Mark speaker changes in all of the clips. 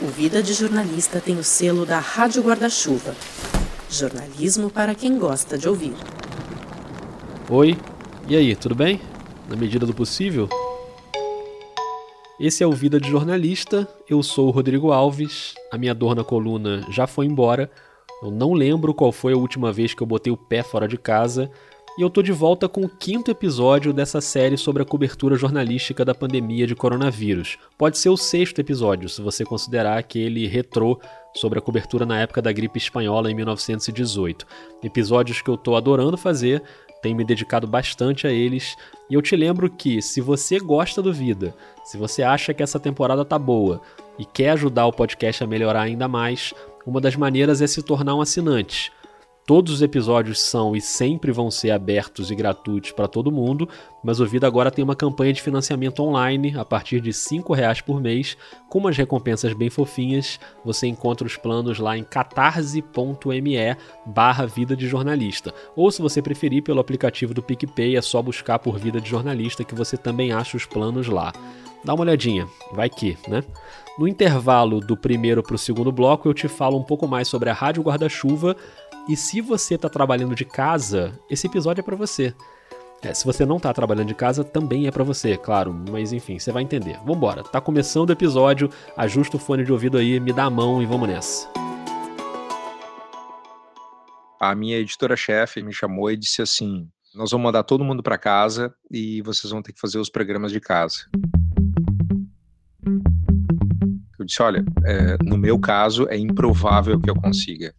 Speaker 1: O Vida de Jornalista tem o selo da Rádio Guarda-Chuva. Jornalismo para quem gosta de ouvir.
Speaker 2: Oi, e aí, tudo bem? Na medida do possível? Esse é o Vida de Jornalista. Eu sou o Rodrigo Alves. A minha dor na coluna já foi embora. Eu não lembro qual foi a última vez que eu botei o pé fora de casa e eu tô de volta com o quinto episódio dessa série sobre a cobertura jornalística da pandemia de coronavírus. Pode ser o sexto episódio, se você considerar aquele retrô sobre a cobertura na época da gripe espanhola em 1918. Episódios que eu tô adorando fazer, tenho me dedicado bastante a eles, e eu te lembro que se você gosta do Vida, se você acha que essa temporada tá boa e quer ajudar o podcast a melhorar ainda mais, uma das maneiras é se tornar um assinante. Todos os episódios são e sempre vão ser abertos e gratuitos para todo mundo, mas o Vida agora tem uma campanha de financiamento online a partir de R$ reais por mês, com umas recompensas bem fofinhas. Você encontra os planos lá em catarse.me barra Vida de Jornalista. Ou se você preferir, pelo aplicativo do PicPay, é só buscar por Vida de Jornalista que você também acha os planos lá. Dá uma olhadinha, vai que, né? No intervalo do primeiro para o segundo bloco, eu te falo um pouco mais sobre a Rádio Guarda-Chuva e se você está trabalhando de casa, esse episódio é para você. É, se você não está trabalhando de casa, também é para você, claro, mas enfim, você vai entender. Vambora, tá começando o episódio, ajusta o fone de ouvido aí, me dá a mão e vamos nessa.
Speaker 3: A minha editora-chefe me chamou e disse assim: Nós vamos mandar todo mundo para casa e vocês vão ter que fazer os programas de casa. Eu disse: Olha, é, no meu caso, é improvável que eu consiga.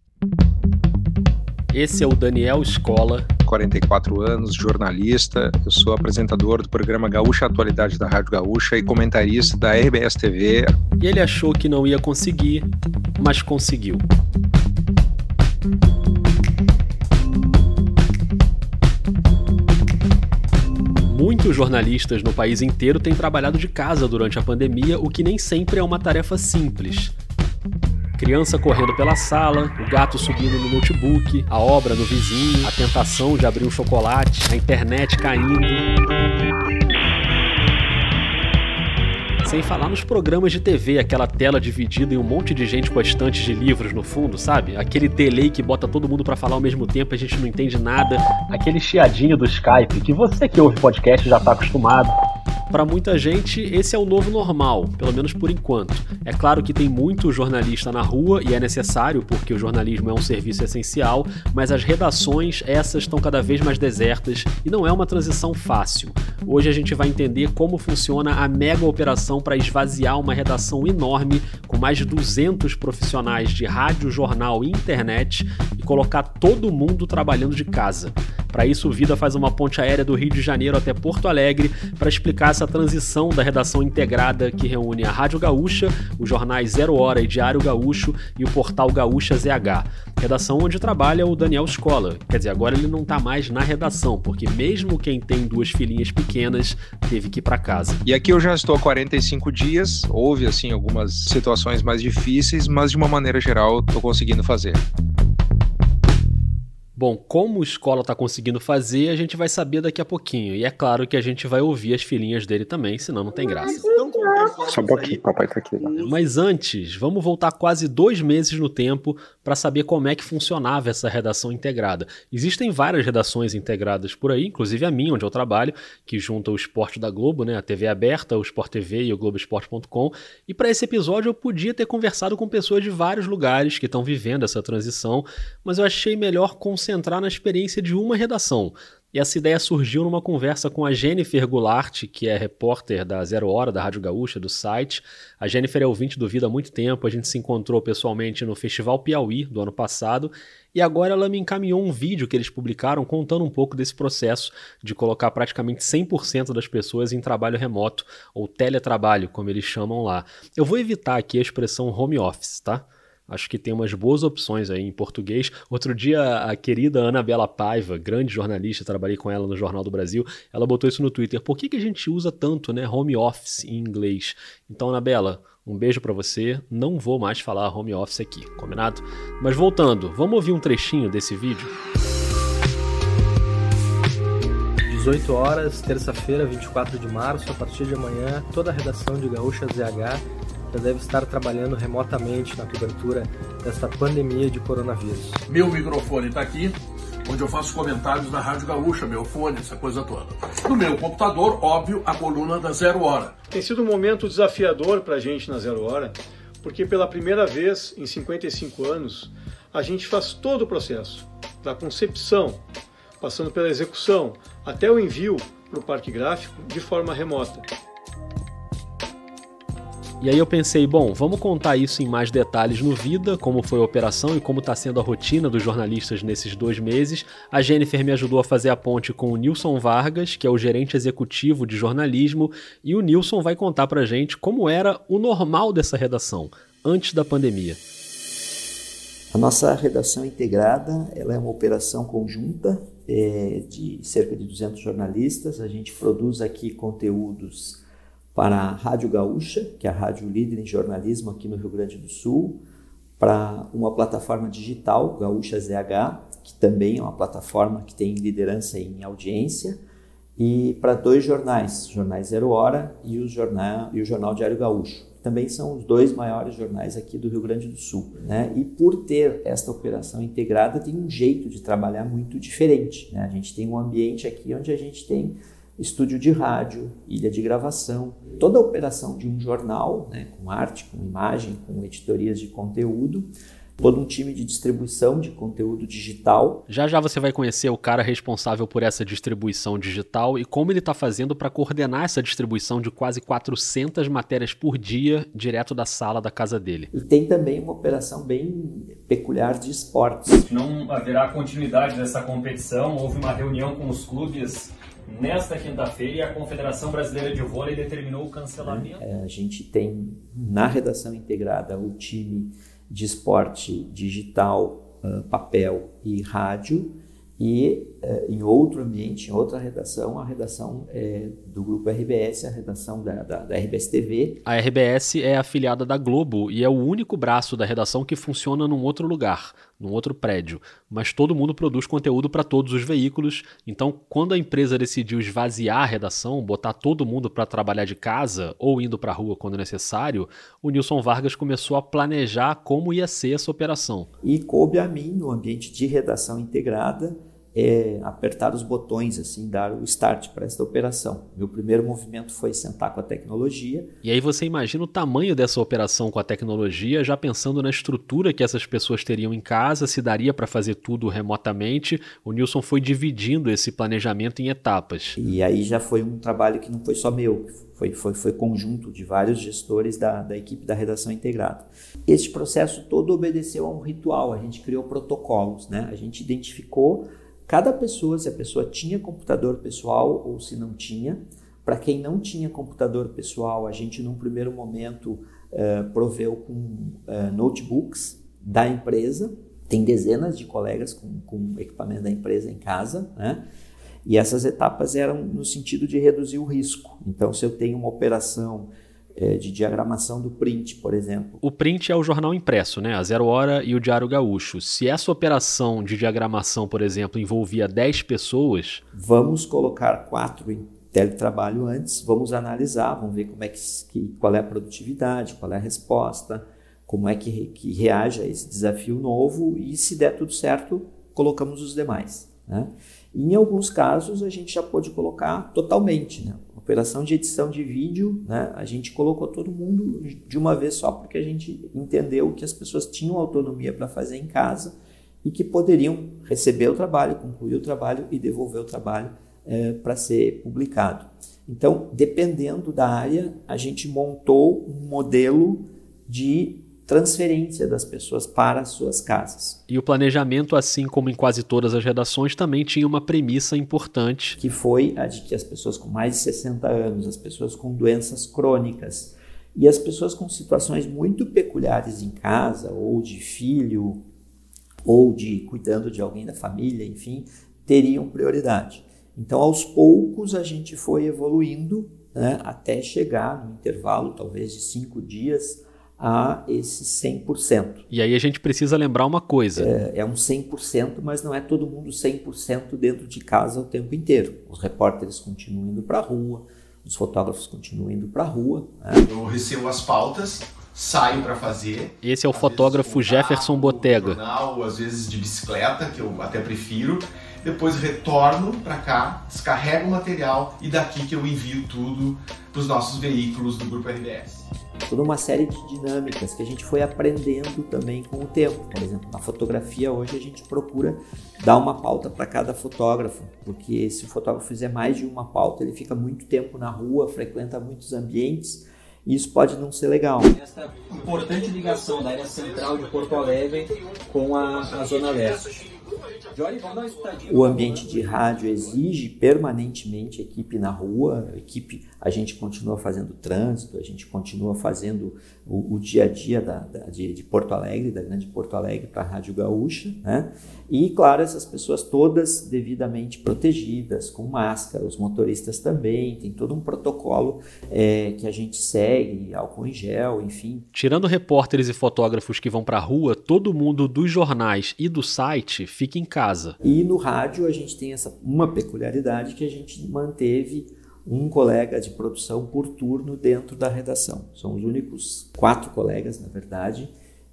Speaker 2: Esse é o Daniel Escola.
Speaker 3: 44 anos, jornalista. Eu sou apresentador do programa Gaúcha Atualidade da Rádio Gaúcha e comentarista da RBS TV.
Speaker 2: E ele achou que não ia conseguir, mas conseguiu. Muitos jornalistas no país inteiro têm trabalhado de casa durante a pandemia, o que nem sempre é uma tarefa simples. Criança correndo pela sala, o gato subindo no notebook, a obra no vizinho, a tentação de abrir um chocolate, a internet caindo. Sem falar nos programas de TV, aquela tela dividida em um monte de gente com estantes de livros no fundo, sabe? Aquele delay que bota todo mundo para falar ao mesmo tempo e a gente não entende nada. Aquele chiadinho do Skype que você que ouve podcast já tá acostumado. Para muita gente, esse é o novo normal, pelo menos por enquanto. É claro que tem muito jornalista na rua e é necessário, porque o jornalismo é um serviço essencial, mas as redações, essas estão cada vez mais desertas e não é uma transição fácil. Hoje a gente vai entender como funciona a mega operação para esvaziar uma redação enorme com mais de 200 profissionais de rádio, jornal e internet e colocar todo mundo trabalhando de casa. Para isso, o Vida faz uma ponte aérea do Rio de Janeiro até Porto Alegre para explicar essa transição da redação integrada que reúne a Rádio Gaúcha, os jornais Zero Hora e Diário Gaúcho e o portal Gaúcha ZH. Redação onde trabalha o Daniel Escola. Quer dizer, agora ele não está mais na redação, porque mesmo quem tem duas filhinhas pequenas teve que ir para casa.
Speaker 3: E aqui eu já estou há 45 dias. Houve assim algumas situações mais difíceis, mas de uma maneira geral estou conseguindo fazer.
Speaker 2: Bom, como a escola está conseguindo fazer, a gente vai saber daqui a pouquinho. E é claro que a gente vai ouvir as filhinhas dele também, senão não tem graça.
Speaker 3: Só um pouquinho, papai tá aqui.
Speaker 2: Mas antes, vamos voltar quase dois meses no tempo para saber como é que funcionava essa redação integrada. Existem várias redações integradas por aí, inclusive a minha, onde eu trabalho, que junta o esporte da Globo, né, a TV aberta, o Sport TV e o Globoesporte.com. E para esse episódio eu podia ter conversado com pessoas de vários lugares que estão vivendo essa transição, mas eu achei melhor concentrar concentrar na experiência de uma redação. E essa ideia surgiu numa conversa com a Jennifer Goulart, que é repórter da Zero Hora, da Rádio Gaúcha, do site. A Jennifer é ouvinte do Vida há muito tempo, a gente se encontrou pessoalmente no Festival Piauí do ano passado, e agora ela me encaminhou um vídeo que eles publicaram contando um pouco desse processo de colocar praticamente 100% das pessoas em trabalho remoto, ou teletrabalho, como eles chamam lá. Eu vou evitar aqui a expressão home office, tá? Acho que tem umas boas opções aí em português. Outro dia, a querida Anabela Paiva, grande jornalista, trabalhei com ela no Jornal do Brasil, ela botou isso no Twitter. Por que, que a gente usa tanto né, home office em inglês? Então, Anabela, um beijo para você. Não vou mais falar home office aqui, combinado? Mas voltando, vamos ouvir um trechinho desse vídeo?
Speaker 4: 18 horas, terça-feira, 24 de março, a partir de amanhã, toda a redação de Gaúcha ZH já deve estar trabalhando remotamente na cobertura desta pandemia de coronavírus.
Speaker 5: Meu microfone está aqui, onde eu faço comentários na Rádio Gaúcha, meu fone, essa coisa toda. No meu computador, óbvio, a coluna da Zero Hora.
Speaker 6: Tem sido um momento desafiador para a gente na Zero Hora, porque pela primeira vez em 55 anos, a gente faz todo o processo, da concepção, passando pela execução, até o envio para o parque gráfico de forma remota.
Speaker 2: E aí eu pensei, bom, vamos contar isso em mais detalhes no Vida, como foi a operação e como está sendo a rotina dos jornalistas nesses dois meses. A Jennifer me ajudou a fazer a ponte com o Nilson Vargas, que é o gerente executivo de jornalismo, e o Nilson vai contar pra gente como era o normal dessa redação, antes da pandemia.
Speaker 7: A nossa redação integrada ela é uma operação conjunta é, de cerca de 200 jornalistas. A gente produz aqui conteúdos para a Rádio Gaúcha, que é a rádio líder em jornalismo aqui no Rio Grande do Sul, para uma plataforma digital, Gaúcha ZH, que também é uma plataforma que tem liderança em audiência, e para dois jornais, Jornais Zero Hora e o Jornal, e o jornal Diário Gaúcho também são os dois maiores jornais aqui do Rio Grande do Sul. Né? E por ter esta operação integrada, tem um jeito de trabalhar muito diferente. Né? A gente tem um ambiente aqui onde a gente tem estúdio de rádio, ilha de gravação, toda a operação de um jornal, né? com arte, com imagem, com editorias de conteúdo, todo um time de distribuição de conteúdo digital.
Speaker 2: Já já você vai conhecer o cara responsável por essa distribuição digital e como ele está fazendo para coordenar essa distribuição de quase 400 matérias por dia direto da sala da casa dele.
Speaker 7: E tem também uma operação bem peculiar de esportes.
Speaker 8: Não haverá continuidade dessa competição. Houve uma reunião com os clubes nesta quinta-feira e a Confederação Brasileira de Vôlei determinou o cancelamento.
Speaker 7: É, a gente tem na redação integrada o time de esporte digital, uh, papel e rádio, e em outro ambiente, em outra redação, a redação é do grupo RBS, a redação da, da, da, RBS TV.
Speaker 2: A RBS é afiliada da Globo e é o único braço da redação que funciona num outro lugar, num outro prédio. Mas todo mundo produz conteúdo para todos os veículos, então quando a empresa decidiu esvaziar a redação, botar todo mundo para trabalhar de casa ou indo para a rua quando necessário, o Nilson Vargas começou a planejar como ia ser essa operação.
Speaker 7: E coube a mim, no ambiente de redação integrada, é, apertar os botões, assim, dar o start para essa operação. Meu primeiro movimento foi sentar com a tecnologia.
Speaker 2: E aí você imagina o tamanho dessa operação com a tecnologia, já pensando na estrutura que essas pessoas teriam em casa, se daria para fazer tudo remotamente. O Nilson foi dividindo esse planejamento em etapas.
Speaker 7: E aí já foi um trabalho que não foi só meu, foi, foi, foi conjunto de vários gestores da, da equipe da redação integrada. Esse processo todo obedeceu a um ritual, a gente criou protocolos, né? a gente identificou Cada pessoa, se a pessoa tinha computador pessoal ou se não tinha. Para quem não tinha computador pessoal, a gente, num primeiro momento, uh, proveu com uh, notebooks da empresa. Tem dezenas de colegas com, com equipamento da empresa em casa, né? E essas etapas eram no sentido de reduzir o risco. Então, se eu tenho uma operação é, de diagramação do print, por exemplo.
Speaker 2: O print é o jornal impresso, né? A Zero Hora e o Diário Gaúcho. Se essa operação de diagramação, por exemplo, envolvia 10 pessoas.
Speaker 7: Vamos colocar quatro em teletrabalho antes, vamos analisar, vamos ver como é que, que qual é a produtividade, qual é a resposta, como é que, que reage a esse desafio novo e se der tudo certo, colocamos os demais. Né? Em alguns casos a gente já pode colocar totalmente, né? operação de edição de vídeo, né, a gente colocou todo mundo de uma vez só porque a gente entendeu que as pessoas tinham autonomia para fazer em casa e que poderiam receber o trabalho, concluir o trabalho e devolver o trabalho é, para ser publicado. Então, dependendo da área, a gente montou um modelo de transferência das pessoas para as suas casas.
Speaker 2: E o planejamento, assim como em quase todas as redações, também tinha uma premissa importante.
Speaker 7: Que foi a de que as pessoas com mais de 60 anos, as pessoas com doenças crônicas e as pessoas com situações muito peculiares em casa, ou de filho, ou de cuidando de alguém da família, enfim, teriam prioridade. Então, aos poucos, a gente foi evoluindo né, até chegar no intervalo, talvez de cinco dias, a esse 100%.
Speaker 2: E aí a gente precisa lembrar uma coisa.
Speaker 7: É, é um 100%, mas não é todo mundo 100% dentro de casa o tempo inteiro. Os repórteres continuam indo para a rua, os fotógrafos continuam indo para a rua.
Speaker 5: Né? Eu recebo as pautas
Speaker 9: saio para fazer.
Speaker 2: Esse é o fotógrafo Jefferson Botega.
Speaker 9: Jornal, às vezes de bicicleta, que eu até prefiro. Depois retorno para cá, descarrego o material e daqui que eu envio tudo para os nossos veículos do Grupo RBS.
Speaker 7: Toda uma série de dinâmicas que a gente foi aprendendo também com o tempo. Por exemplo, na fotografia hoje a gente procura dar uma pauta para cada fotógrafo, porque se o fotógrafo fizer mais de uma pauta, ele fica muito tempo na rua, frequenta muitos ambientes e isso pode não ser legal.
Speaker 10: Essa importante ligação da área central de Porto Alegre com a, a Zona Leste.
Speaker 7: O ambiente de rádio exige permanentemente equipe na rua, equipe, a gente continua fazendo trânsito, a gente continua fazendo o, o dia a dia da, da, de, de, Porto Alegre, da grande Porto Alegre para a Rádio Gaúcha, né? E claro, essas pessoas todas devidamente protegidas, com máscara, os motoristas também, tem todo um protocolo é, que a gente segue, álcool em gel, enfim.
Speaker 2: Tirando repórteres e fotógrafos que vão para a rua, todo mundo dos jornais e do site fica em casa.
Speaker 7: E no rádio a gente tem essa uma peculiaridade que a gente manteve um colega de produção por turno dentro da redação. São os únicos quatro colegas, na verdade,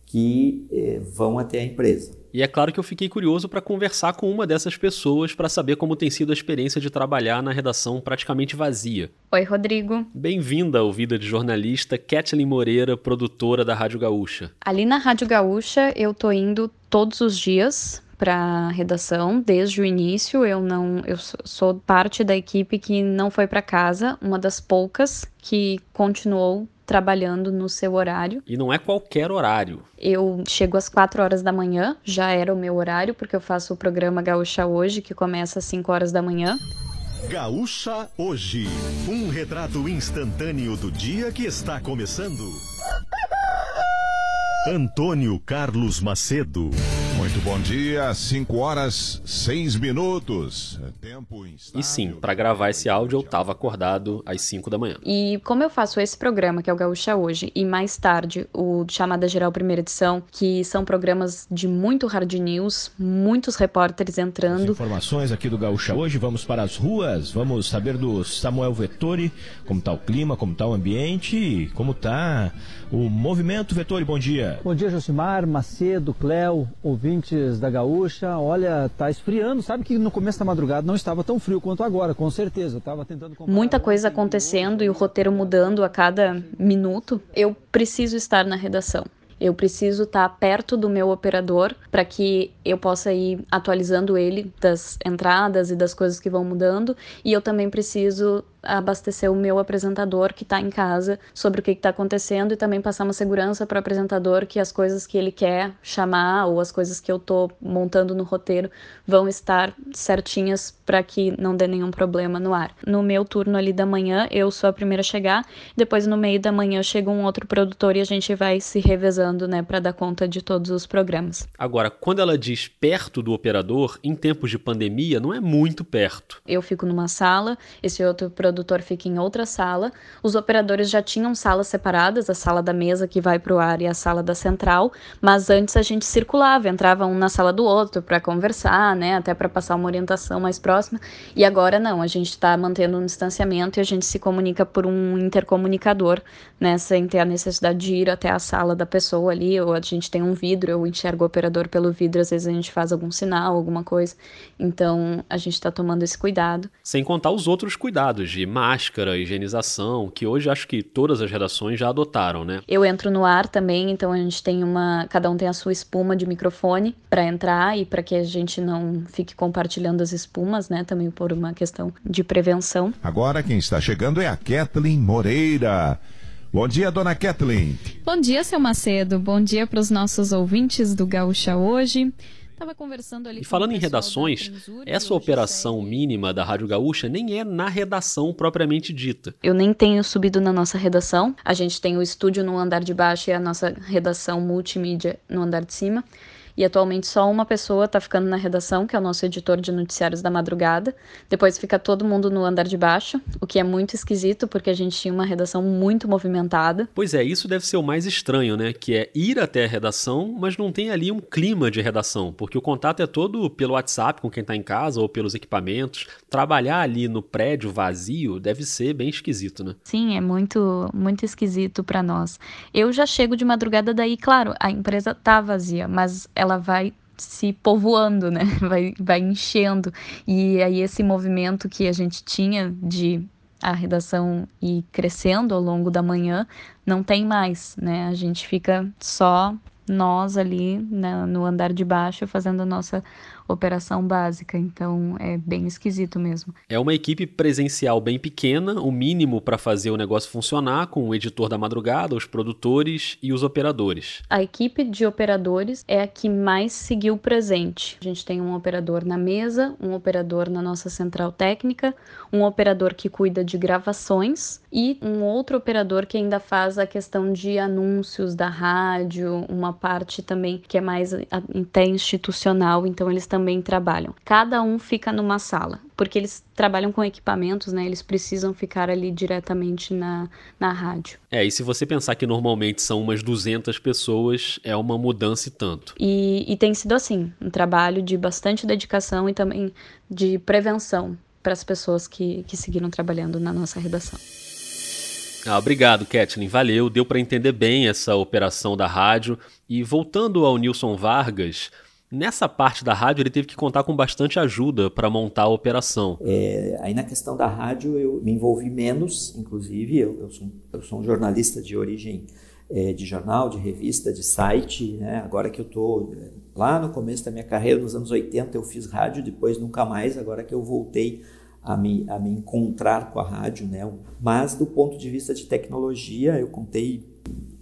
Speaker 7: que eh, vão até a empresa.
Speaker 2: E é claro que eu fiquei curioso para conversar com uma dessas pessoas para saber como tem sido a experiência de trabalhar na redação praticamente vazia.
Speaker 11: Oi, Rodrigo.
Speaker 2: Bem-vinda ao Vida de Jornalista, Kathleen Moreira, produtora da Rádio Gaúcha.
Speaker 11: Ali na Rádio Gaúcha eu tô indo todos os dias para redação desde o início. Eu não, eu sou parte da equipe que não foi para casa, uma das poucas que continuou trabalhando no seu horário.
Speaker 2: E não é qualquer horário.
Speaker 11: Eu chego às 4 horas da manhã, já era o meu horário, porque eu faço o programa Gaúcha Hoje, que começa às 5 horas da manhã.
Speaker 12: Gaúcha Hoje, um retrato instantâneo do dia que está começando. Antônio Carlos Macedo.
Speaker 13: Muito bom dia, 5 horas 6 minutos.
Speaker 2: É tempo instável. E sim, para gravar esse áudio eu estava acordado às 5 da manhã.
Speaker 11: E como eu faço esse programa, que é o Gaúcha Hoje, e mais tarde o Chamada Geral Primeira Edição, que são programas de muito hard news, muitos repórteres entrando. As
Speaker 14: informações aqui do Gaúcha Hoje, vamos para as ruas, vamos saber do Samuel Vettori, como está o clima, como está o ambiente, como está o movimento. Vettori, bom dia.
Speaker 15: Bom dia, Josimar, Macedo, Cléo, ouvintes da Gaúcha. Olha, tá esfriando. Sabe que no começo da madrugada não estava tão frio quanto agora, com certeza. Eu tava tentando
Speaker 11: Muita coisa acontecendo e o roteiro mudando a cada minuto. Eu preciso estar na redação. Eu preciso estar perto do meu operador para que eu possa ir atualizando ele das entradas e das coisas que vão mudando. E eu também preciso abastecer o meu apresentador que está em casa sobre o que está acontecendo e também passar uma segurança para o apresentador que as coisas que ele quer chamar ou as coisas que eu estou montando no roteiro vão estar certinhas para que não dê nenhum problema no ar. No meu turno ali da manhã, eu sou a primeira a chegar, depois no meio da manhã chega um outro produtor e a gente vai se revezando, né, para dar conta de todos os programas.
Speaker 2: Agora, quando ela diz perto do operador, em tempos de pandemia, não é muito perto.
Speaker 11: Eu fico numa sala, esse outro produtor produtor fica em outra sala. Os operadores já tinham salas separadas, a sala da mesa que vai para o ar e a sala da central, mas antes a gente circulava, entrava um na sala do outro para conversar, né, até para passar uma orientação mais próxima. E agora não, a gente está mantendo um distanciamento e a gente se comunica por um intercomunicador, né, sem ter a necessidade de ir até a sala da pessoa ali, ou a gente tem um vidro, eu enxergo o operador pelo vidro, às vezes a gente faz algum sinal, alguma coisa. Então a gente está tomando esse cuidado.
Speaker 2: Sem contar os outros cuidados de máscara, higienização, que hoje acho que todas as redações já adotaram, né?
Speaker 11: Eu entro no ar também, então a gente tem uma, cada um tem a sua espuma de microfone para entrar e para que a gente não fique compartilhando as espumas, né? Também por uma questão de prevenção.
Speaker 13: Agora quem está chegando é a Kathleen Moreira. Bom dia, dona Kathleen.
Speaker 16: Bom dia, seu Macedo. Bom dia para os nossos ouvintes do Gaúcha hoje. Tava conversando ali
Speaker 2: e falando em redações, essa operação mínima da Rádio Gaúcha nem é na redação propriamente dita.
Speaker 11: Eu nem tenho subido na nossa redação. A gente tem o estúdio no andar de baixo e a nossa redação multimídia no andar de cima. E atualmente só uma pessoa está ficando na redação, que é o nosso editor de noticiários da madrugada. Depois fica todo mundo no andar de baixo, o que é muito esquisito porque a gente tinha uma redação muito movimentada.
Speaker 2: Pois é, isso deve ser o mais estranho, né? Que é ir até a redação, mas não tem ali um clima de redação, porque o contato é todo pelo WhatsApp com quem está em casa ou pelos equipamentos. Trabalhar ali no prédio vazio deve ser bem esquisito, né?
Speaker 11: Sim, é muito muito esquisito para nós. Eu já chego de madrugada daí, claro, a empresa tá vazia, mas ela vai se povoando, né? Vai, vai enchendo. E aí esse movimento que a gente tinha de a redação ir crescendo ao longo da manhã não tem mais, né? A gente fica só nós ali né, no andar de baixo fazendo a nossa operação básica, então é bem esquisito mesmo.
Speaker 2: É uma equipe presencial bem pequena, o mínimo para fazer o negócio funcionar, com o editor da madrugada, os produtores e os operadores.
Speaker 11: A equipe de operadores é a que mais seguiu presente. A gente tem um operador na mesa, um operador na nossa central técnica, um operador que cuida de gravações e um outro operador que ainda faz a questão de anúncios da rádio, uma parte também que é mais até institucional, então eles também trabalham. Cada um fica numa sala, porque eles trabalham com equipamentos, né? Eles precisam ficar ali diretamente na, na rádio.
Speaker 2: É, e se você pensar que normalmente são umas 200 pessoas, é uma mudança e tanto.
Speaker 11: E, e tem sido assim, um trabalho de bastante dedicação e também de prevenção para as pessoas que, que seguiram trabalhando na nossa redação.
Speaker 2: Ah, obrigado, Kathleen. Valeu. Deu para entender bem essa operação da rádio. E voltando ao Nilson Vargas, Nessa parte da rádio, ele teve que contar com bastante ajuda para montar a operação.
Speaker 7: É, aí na questão da rádio, eu me envolvi menos, inclusive. Eu, eu, sou, eu sou, um jornalista de origem é, de jornal, de revista, de site. Né? Agora que eu estou lá no começo da minha carreira, nos anos 80, eu fiz rádio, depois nunca mais. Agora que eu voltei a me, a me encontrar com a rádio, né? Mas do ponto de vista de tecnologia, eu contei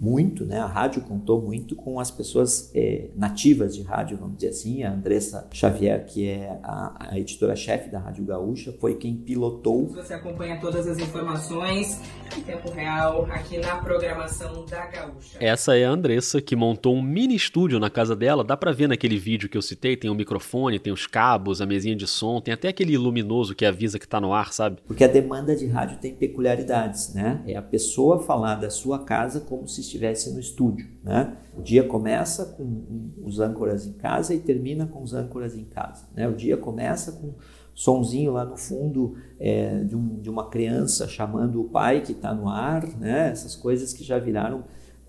Speaker 7: muito, né? A rádio contou muito com as pessoas é, nativas de rádio, vamos dizer assim. A Andressa Xavier, que é a, a editora-chefe da Rádio Gaúcha, foi quem pilotou.
Speaker 17: Você acompanha todas as informações em tempo real aqui na programação da Gaúcha.
Speaker 2: Essa é a Andressa, que montou um mini estúdio na casa dela. Dá para ver naquele vídeo que eu citei, tem o um microfone, tem os cabos, a mesinha de som, tem até aquele luminoso que avisa que tá no ar, sabe?
Speaker 7: Porque a demanda de rádio tem peculiaridades, né? É a pessoa falar da sua casa como se estivesse no estúdio. Né? O dia começa com os âncoras em casa e termina com os âncoras em casa. Né? O dia começa com sonzinho lá no fundo é, de, um, de, uma criança chamando o pai que está no ar, né? essas coisas que já viraram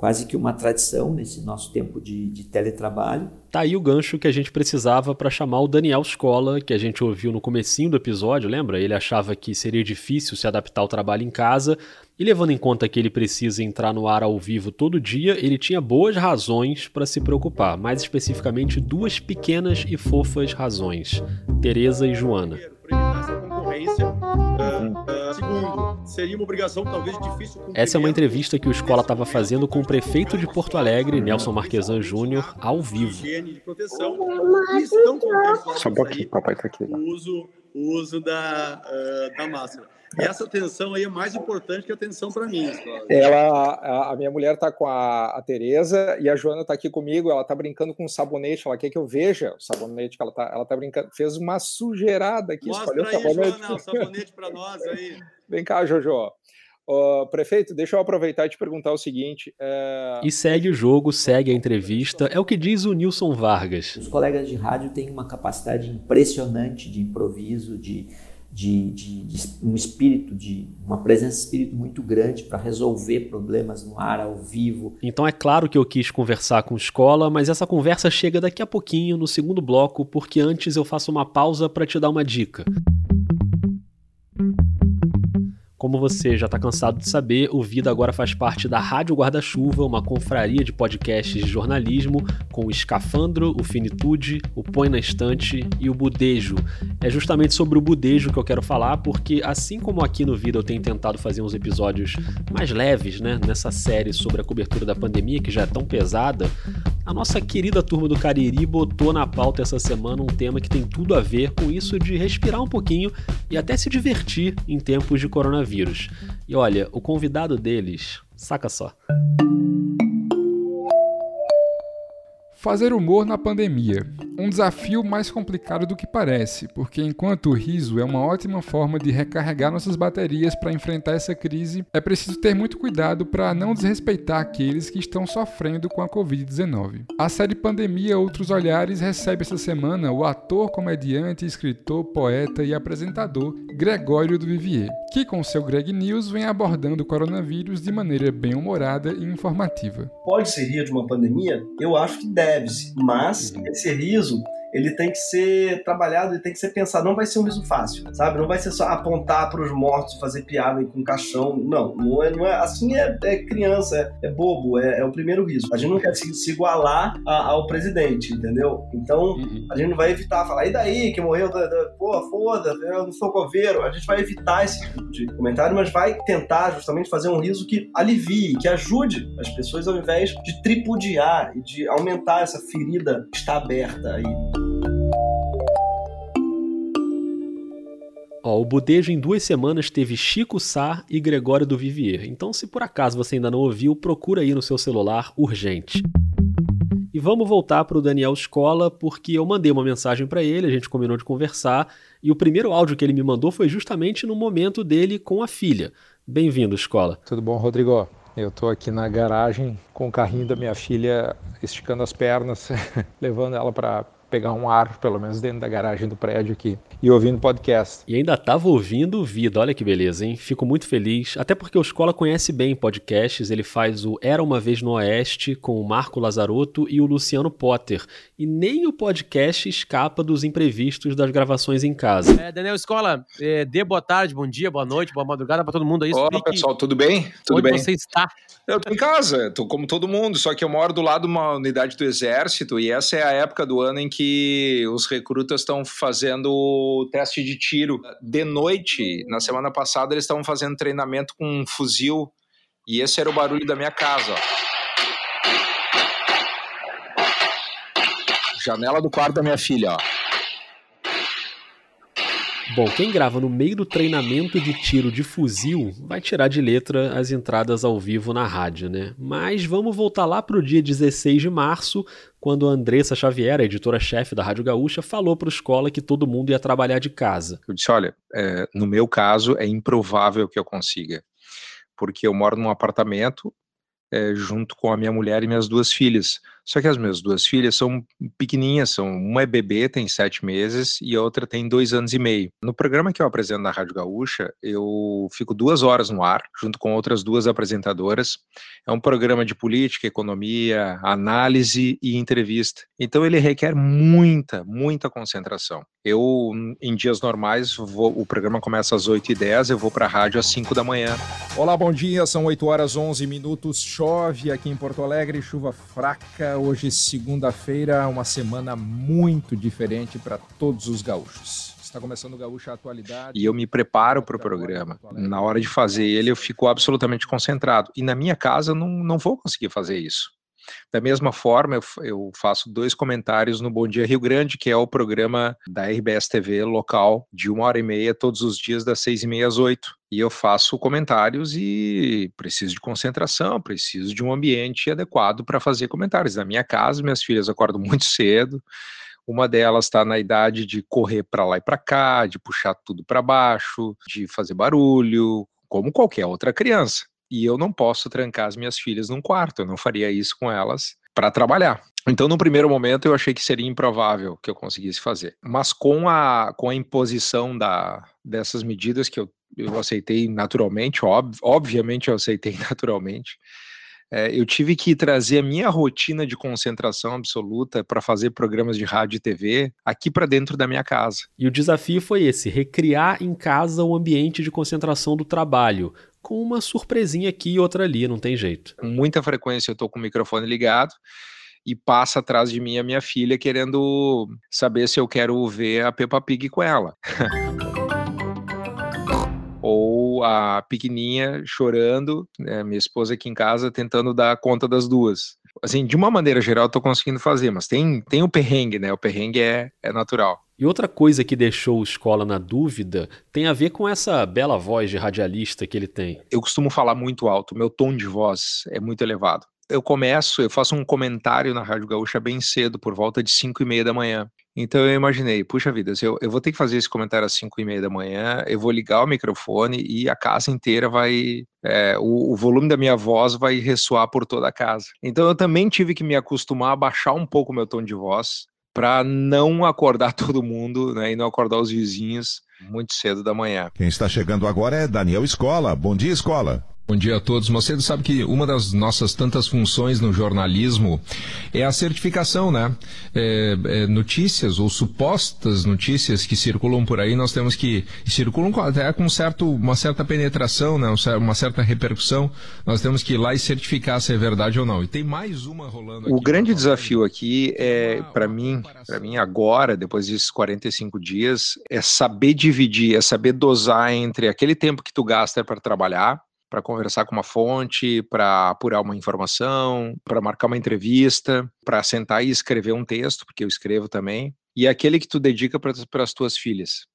Speaker 7: quase que uma tradição nesse nosso tempo de, de teletrabalho.
Speaker 2: Tá aí o gancho que a gente precisava para chamar o Daniel Scola, que a gente ouviu no comecinho do episódio, lembra? Ele achava que seria difícil se adaptar ao trabalho em casa, e levando em conta que ele precisa entrar no ar ao vivo todo dia, ele tinha boas razões para se preocupar, mais especificamente duas pequenas e fofas razões: Teresa e Joana.
Speaker 18: Segundo, seria uma obrigação talvez difícil.
Speaker 2: Essa é uma entrevista que o Escola estava fazendo com o prefeito de Porto Alegre, Nelson Marquesan Júnior, ao vivo.
Speaker 18: Higiene de proteção. Estão
Speaker 19: Só um pouquinho, papai tá aqui.
Speaker 18: O uso, o uso da, uh, da máscara. E essa atenção aí é mais importante que a atenção para mim.
Speaker 19: Ela, a, a, minha mulher tá com a, a Tereza e a Joana tá aqui comigo. Ela tá brincando com um sabonete. Ela quer que eu veja o sabonete que ela tá, ela tá brincando. Fez uma sujeirada aqui.
Speaker 18: Mostra aí, sabonete. Joana, o sabonete para nós aí.
Speaker 19: Vem cá, Jojo. Uh, prefeito, deixa eu aproveitar e te perguntar o seguinte.
Speaker 2: Uh... E segue o jogo, segue a entrevista, é o que diz o Nilson Vargas.
Speaker 7: Os colegas de rádio têm uma capacidade impressionante de improviso, de, de, de, de um espírito, de uma presença de espírito muito grande para resolver problemas no ar, ao vivo.
Speaker 2: Então é claro que eu quis conversar com escola, mas essa conversa chega daqui a pouquinho, no segundo bloco, porque antes eu faço uma pausa para te dar uma dica. Como você já está cansado de saber, o Vida agora faz parte da Rádio Guarda-Chuva, uma confraria de podcasts de jornalismo com o Escafandro, o Finitude, o Põe na Estante e o Budejo. É justamente sobre o Budejo que eu quero falar, porque assim como aqui no Vida eu tenho tentado fazer uns episódios mais leves, né, nessa série sobre a cobertura da pandemia, que já é tão pesada, a nossa querida turma do Cariri botou na pauta essa semana um tema que tem tudo a ver com isso de respirar um pouquinho e até se divertir em tempos de coronavírus. E olha, o convidado deles, saca só.
Speaker 20: Fazer humor na pandemia. Um desafio mais complicado do que parece, porque enquanto o riso é uma ótima forma de recarregar nossas baterias para enfrentar essa crise, é preciso ter muito cuidado para não desrespeitar aqueles que estão sofrendo com a Covid-19. A série Pandemia Outros Olhares recebe essa semana o ator, comediante, escritor, poeta e apresentador Gregório do Vivier, que com seu Greg News vem abordando o coronavírus de maneira bem humorada e informativa.
Speaker 21: Pode ser rir de uma pandemia? Eu acho que deve deve-se, mas uhum. esse riso ele tem que ser trabalhado, ele tem que ser pensado. Não vai ser um riso fácil, sabe? Não vai ser só apontar para os mortos, fazer piada com caixão. Não, não é, não é assim. É, é criança, é, é bobo, é, é, o primeiro riso. A gente não quer se, se igualar a, ao presidente, entendeu? Então uhum. a gente não vai evitar falar, e daí que morreu? Da, da, pô, foda, eu não sou coveiro. A gente vai evitar esse tipo de comentário, mas vai tentar justamente fazer um riso que alivie, que ajude as pessoas ao invés de tripudiar e de aumentar essa ferida que está aberta aí.
Speaker 2: Ó, o Budejo em duas semanas teve Chico Sá e Gregório do Vivier. Então, se por acaso você ainda não ouviu, procura aí no seu celular urgente. E vamos voltar para o Daniel Escola, porque eu mandei uma mensagem para ele, a gente combinou de conversar, e o primeiro áudio que ele me mandou foi justamente no momento dele com a filha. Bem-vindo, Escola.
Speaker 3: Tudo bom, Rodrigo? Eu estou aqui na garagem com o carrinho da minha filha esticando as pernas, levando ela para pegar um ar, pelo menos dentro da garagem do prédio aqui, e ouvindo podcast.
Speaker 2: E ainda estava ouvindo Vida, olha que beleza, hein? Fico muito feliz, até porque o Escola conhece bem podcasts, ele faz o Era Uma Vez no Oeste com o Marco Lazarotto e o Luciano Potter, e nem o podcast escapa dos imprevistos das gravações em casa.
Speaker 22: É, Daniel Escola, é, dê boa tarde, bom dia, boa noite, boa madrugada para todo mundo aí.
Speaker 3: Olá pessoal, tudo bem? Tudo
Speaker 22: onde
Speaker 3: bem?
Speaker 22: você está?
Speaker 3: Eu tô em casa, tô como todo mundo, só que eu moro do lado de uma unidade do exército e essa é a época do ano em que que os recrutas estão fazendo o teste de tiro. De noite, na semana passada, eles estavam fazendo treinamento com um fuzil e esse era o barulho da minha casa. Ó. Janela do quarto da minha filha, ó.
Speaker 2: Bom, quem grava no meio do treinamento de tiro de fuzil vai tirar de letra as entradas ao vivo na rádio, né? Mas vamos voltar lá para o dia 16 de março, quando a Andressa Xavier, a editora-chefe da Rádio Gaúcha, falou para a escola que todo mundo ia trabalhar de casa.
Speaker 3: Eu disse: olha, é, no meu caso é improvável que eu consiga, porque eu moro num apartamento é, junto com a minha mulher e minhas duas filhas. Só que as minhas duas filhas são pequenininhas, são uma é bebê, tem sete meses, e a outra tem dois anos e meio. No programa que eu apresento na Rádio Gaúcha, eu fico duas horas no ar, junto com outras duas apresentadoras. É um programa de política, economia, análise e entrevista. Então ele requer muita, muita concentração. Eu, em dias normais, vou, o programa começa às 8h10, eu vou para a rádio às 5 da manhã.
Speaker 23: Olá, bom dia, são 8 horas 11 minutos, chove aqui em Porto Alegre, chuva fraca hoje, segunda-feira, uma semana muito diferente para todos os gaúchos. Está começando o Gaúcho Atualidade.
Speaker 3: E eu me preparo para o programa. Na hora de fazer ele, eu fico absolutamente concentrado. E na minha casa, eu não, não vou conseguir fazer isso. Da mesma forma, eu, eu, faço dois comentários no Bom Dia Rio Grande, que é o programa da RBS TV local, de uma hora e meia, todos os dias, das seis e meia às oito. E eu faço comentários e preciso de concentração, preciso de um ambiente adequado para fazer comentários. Na minha casa, minhas filhas acordam muito cedo. Uma delas está na idade de correr para lá e para cá, de puxar tudo para baixo, de fazer barulho, como qualquer outra criança e eu não posso trancar as minhas filhas num quarto, eu não faria isso com elas para trabalhar. Então, no primeiro momento, eu achei que seria improvável que eu conseguisse fazer. Mas com a, com a imposição da, dessas medidas que eu, eu aceitei naturalmente, ob, obviamente eu aceitei naturalmente, é, eu tive que trazer a minha rotina de concentração absoluta para fazer programas de rádio e TV aqui para dentro da minha casa.
Speaker 2: E o desafio foi esse: recriar em casa o ambiente de concentração do trabalho, com uma surpresinha aqui e outra ali, não tem jeito.
Speaker 3: Com muita frequência eu estou com o microfone ligado e passa atrás de mim a minha filha querendo saber se eu quero ver a Peppa Pig com ela. Ou a pequenininha chorando, né, minha esposa aqui em casa tentando dar conta das duas. Assim, de uma maneira geral, eu tô conseguindo fazer, mas tem, tem o perrengue, né? O perrengue é, é natural.
Speaker 2: E outra coisa que deixou o Escola na dúvida tem a ver com essa bela voz de radialista que ele tem.
Speaker 3: Eu costumo falar muito alto, meu tom de voz é muito elevado. eu começo, eu faço um comentário na Rádio Gaúcha bem cedo, por volta de 5 e meia da manhã. Então eu imaginei, puxa vida, eu, eu vou ter que fazer esse comentário às 5 e meia da manhã, eu vou ligar o microfone e a casa inteira vai. É, o, o, volume da minha voz vai ressoar por toda a casa. Então eu também tive que me acostumar a baixar um pouco meu tom de voz para não acordar todo mundo né, e não acordar os vizinhos muito cedo da manhã.
Speaker 13: Quem está chegando agora é Daniel Escola. Bom dia, Escola.
Speaker 23: Bom dia a todos. Você sabe que uma das nossas tantas funções no jornalismo é a certificação, né? É, é, notícias ou supostas notícias que circulam por aí, nós temos que circulam até com certo, uma certa penetração, né? uma certa repercussão. Nós temos que ir lá e certificar se é verdade ou não. E tem mais uma rolando.
Speaker 3: O grande desafio aqui é para mim, para mim agora, depois desses 45 dias, é saber dividir, é saber dosar entre aquele tempo que tu gasta para trabalhar para conversar com uma fonte, para apurar uma informação, para marcar uma entrevista, para sentar e escrever um texto, porque eu escrevo também, e aquele que tu dedica para as tuas filhas.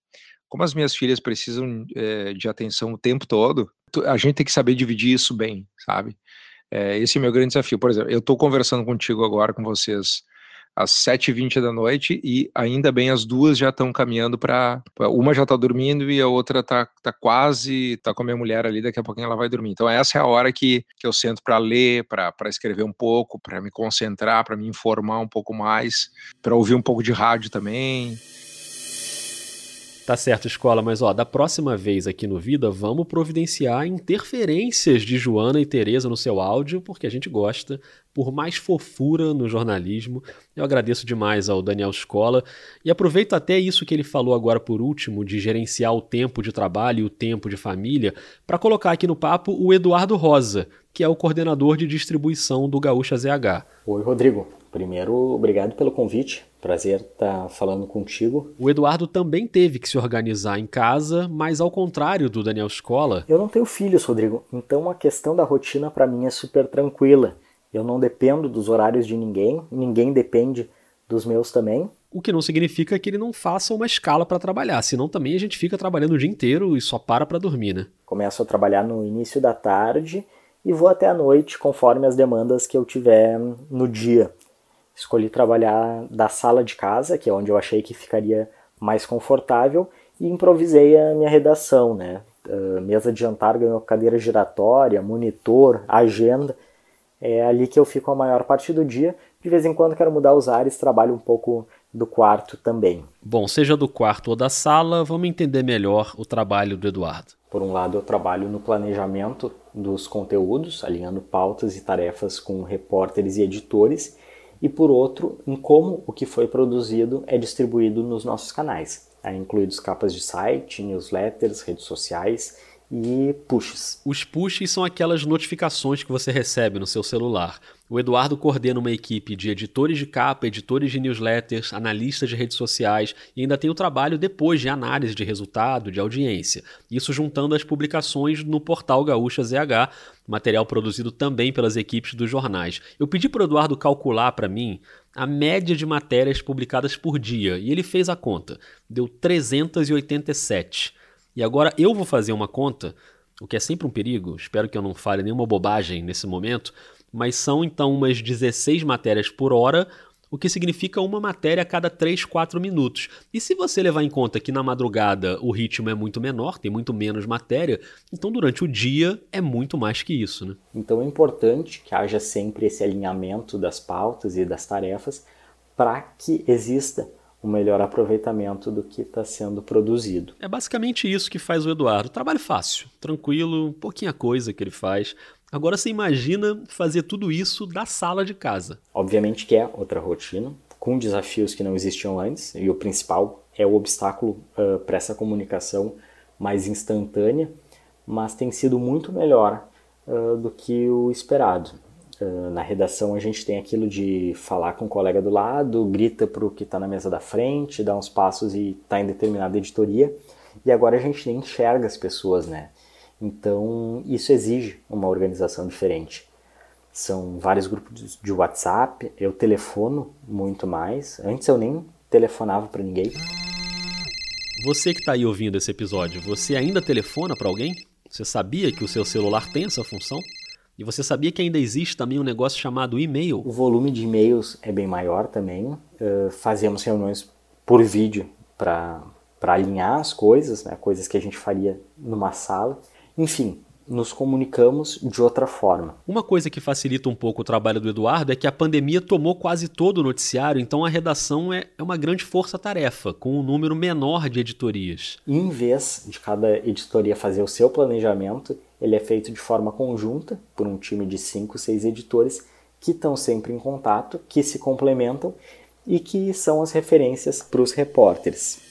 Speaker 3: Como as minhas filhas precisam é, de atenção o tempo todo, a gente tem que saber dividir isso bem, sabe? É, esse é o meu grande desafio. Por exemplo, eu estou conversando contigo agora, com vocês, às 7h20 da noite e ainda bem as duas já estão caminhando para uma já está dormindo e a outra está tá quase tá com a minha mulher ali daqui a pouquinho ela vai dormir. Então essa é a hora que, que eu sento para ler para escrever um pouco para me concentrar para me informar um pouco mais para ouvir um pouco de rádio também
Speaker 2: Tá certo, escola, mas ó, da próxima vez aqui no Vida, vamos providenciar interferências de Joana e Tereza no seu áudio, porque a gente gosta, por mais fofura no jornalismo. Eu agradeço demais ao Daniel Escola e aproveito até isso que ele falou agora por último, de gerenciar o tempo de trabalho e o tempo de família, para colocar aqui no papo o Eduardo Rosa, que é o coordenador de distribuição do Gaúcha ZH.
Speaker 24: Oi, Rodrigo. Primeiro, obrigado pelo convite. Prazer estar falando contigo.
Speaker 2: O Eduardo também teve que se organizar em casa, mas ao contrário do Daniel Escola.
Speaker 24: Eu não tenho filhos, Rodrigo, então a questão da rotina para mim é super tranquila. Eu não dependo dos horários de ninguém, ninguém depende dos meus também.
Speaker 2: O que não significa que ele não faça uma escala para trabalhar, senão também a gente fica trabalhando o dia inteiro e só para para dormir, né?
Speaker 24: Começo a trabalhar no início da tarde e vou até a noite conforme as demandas que eu tiver no dia. Escolhi trabalhar da sala de casa, que é onde eu achei que ficaria mais confortável, e improvisei a minha redação, né? Uh, mesa de jantar ganhou cadeira giratória, monitor, agenda. É ali que eu fico a maior parte do dia. De vez em quando quero mudar os ares, trabalho um pouco do quarto também.
Speaker 2: Bom, seja do quarto ou da sala, vamos entender melhor o trabalho do Eduardo.
Speaker 24: Por um lado, eu trabalho no planejamento dos conteúdos, alinhando pautas e tarefas com repórteres e editores, e por outro, em como o que foi produzido é distribuído nos nossos canais, é, incluídos capas de site, newsletters, redes sociais e pushes.
Speaker 2: Os pushes são aquelas notificações que você recebe no seu celular. O Eduardo coordena uma equipe de editores de capa, editores de newsletters, analistas de redes sociais e ainda tem o trabalho depois de análise de resultado, de audiência. Isso juntando as publicações no portal Gaúcha ZH, material produzido também pelas equipes dos jornais. Eu pedi para o Eduardo calcular para mim a média de matérias publicadas por dia e ele fez a conta. Deu 387. E agora eu vou fazer uma conta, o que é sempre um perigo, espero que eu não fale nenhuma bobagem nesse momento mas são então umas 16 matérias por hora, o que significa uma matéria a cada 3, 4 minutos. E se você levar em conta que na madrugada o ritmo é muito menor, tem muito menos matéria, então durante o dia é muito mais que isso. Né?
Speaker 24: Então é importante que haja sempre esse alinhamento das pautas e das tarefas para que exista um melhor aproveitamento do que está sendo produzido.
Speaker 2: É basicamente isso que faz o Eduardo. Trabalho fácil, tranquilo, pouquinha coisa que ele faz, Agora você imagina fazer tudo isso da sala de casa.
Speaker 24: Obviamente que é outra rotina, com desafios que não existiam antes, e o principal é o obstáculo uh, para essa comunicação mais instantânea, mas tem sido muito melhor uh, do que o esperado. Uh, na redação a gente tem aquilo de falar com o colega do lado, grita para o que está na mesa da frente, dá uns passos e está em determinada editoria, e agora a gente nem enxerga as pessoas, né? Então, isso exige uma organização diferente. São vários grupos de WhatsApp, eu telefono muito mais. Antes eu nem telefonava para ninguém.
Speaker 2: Você que está aí ouvindo esse episódio, você ainda telefona para alguém? Você sabia que o seu celular tem essa função? E você sabia que ainda existe também um negócio chamado e-mail?
Speaker 24: O volume de e-mails é bem maior também. Uh, fazemos reuniões por vídeo para alinhar as coisas, né? coisas que a gente faria numa sala. Enfim, nos comunicamos de outra forma.
Speaker 2: Uma coisa que facilita um pouco o trabalho do Eduardo é que a pandemia tomou quase todo o noticiário, então a redação é, é uma grande força-tarefa, com um número menor de editorias.
Speaker 24: Em vez de cada editoria fazer o seu planejamento, ele é feito de forma conjunta por um time de cinco, seis editores que estão sempre em contato, que se complementam e que são as referências para os repórteres.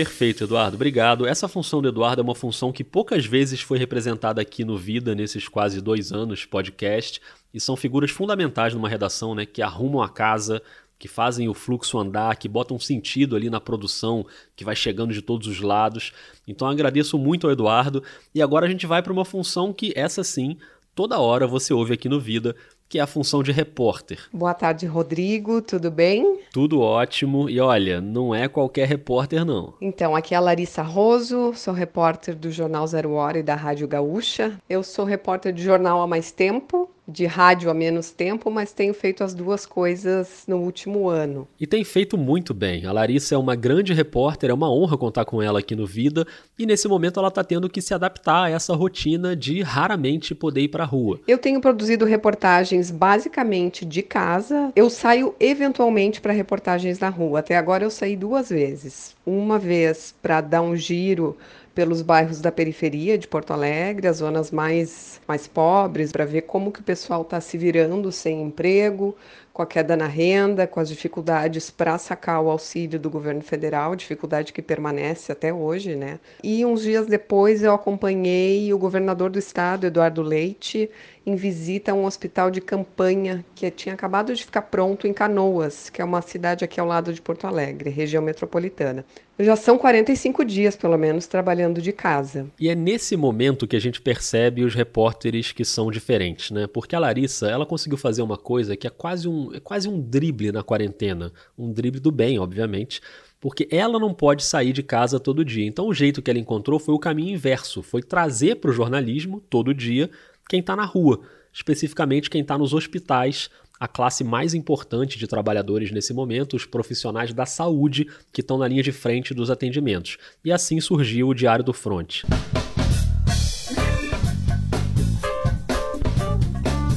Speaker 2: Perfeito, Eduardo. Obrigado. Essa função do Eduardo é uma função que poucas vezes foi representada aqui no Vida, nesses quase dois anos podcast, e são figuras fundamentais numa redação, né, que arrumam a casa, que fazem o fluxo andar, que botam sentido ali na produção, que vai chegando de todos os lados. Então agradeço muito ao Eduardo. E agora a gente vai para uma função que, essa sim, toda hora você ouve aqui no Vida, que é a função de repórter.
Speaker 25: Boa tarde, Rodrigo, tudo bem?
Speaker 2: Tudo ótimo. E olha, não é qualquer repórter, não.
Speaker 25: Então, aqui é a Larissa Roso, sou repórter do Jornal Zero Hora e da Rádio Gaúcha. Eu sou repórter de jornal há mais tempo, de rádio há menos tempo, mas tenho feito as duas coisas no último ano.
Speaker 2: E tem feito muito bem. A Larissa é uma grande repórter, é uma honra contar com ela aqui no Vida, e nesse momento ela está tendo que se adaptar a essa rotina de raramente poder ir para a rua.
Speaker 25: Eu tenho produzido reportagens basicamente de casa. Eu saio eventualmente para reportagens na rua. Até agora eu saí duas vezes. Uma vez para dar um giro pelos bairros da periferia de Porto Alegre, as zonas mais, mais pobres, para ver como que o pessoal está se virando sem emprego, com a queda na renda, com as dificuldades para sacar o auxílio do governo federal, dificuldade que permanece até hoje, né? E uns dias depois eu acompanhei o governador do estado, Eduardo Leite, em visita a um hospital de campanha que tinha acabado de ficar pronto em Canoas, que é uma cidade aqui ao lado de Porto Alegre, região metropolitana. Já são 45 dias, pelo menos, trabalhando de casa.
Speaker 2: E é nesse momento que a gente percebe os repórteres que são diferentes, né? Porque a Larissa, ela conseguiu fazer uma coisa que é quase um, é quase um drible na quarentena. Um drible do bem, obviamente porque ela não pode sair de casa todo dia. Então o jeito que ela encontrou foi o caminho inverso, foi trazer para o jornalismo todo dia quem está na rua, especificamente quem está nos hospitais, a classe mais importante de trabalhadores nesse momento, os profissionais da saúde que estão na linha de frente dos atendimentos. E assim surgiu o Diário do Fronte.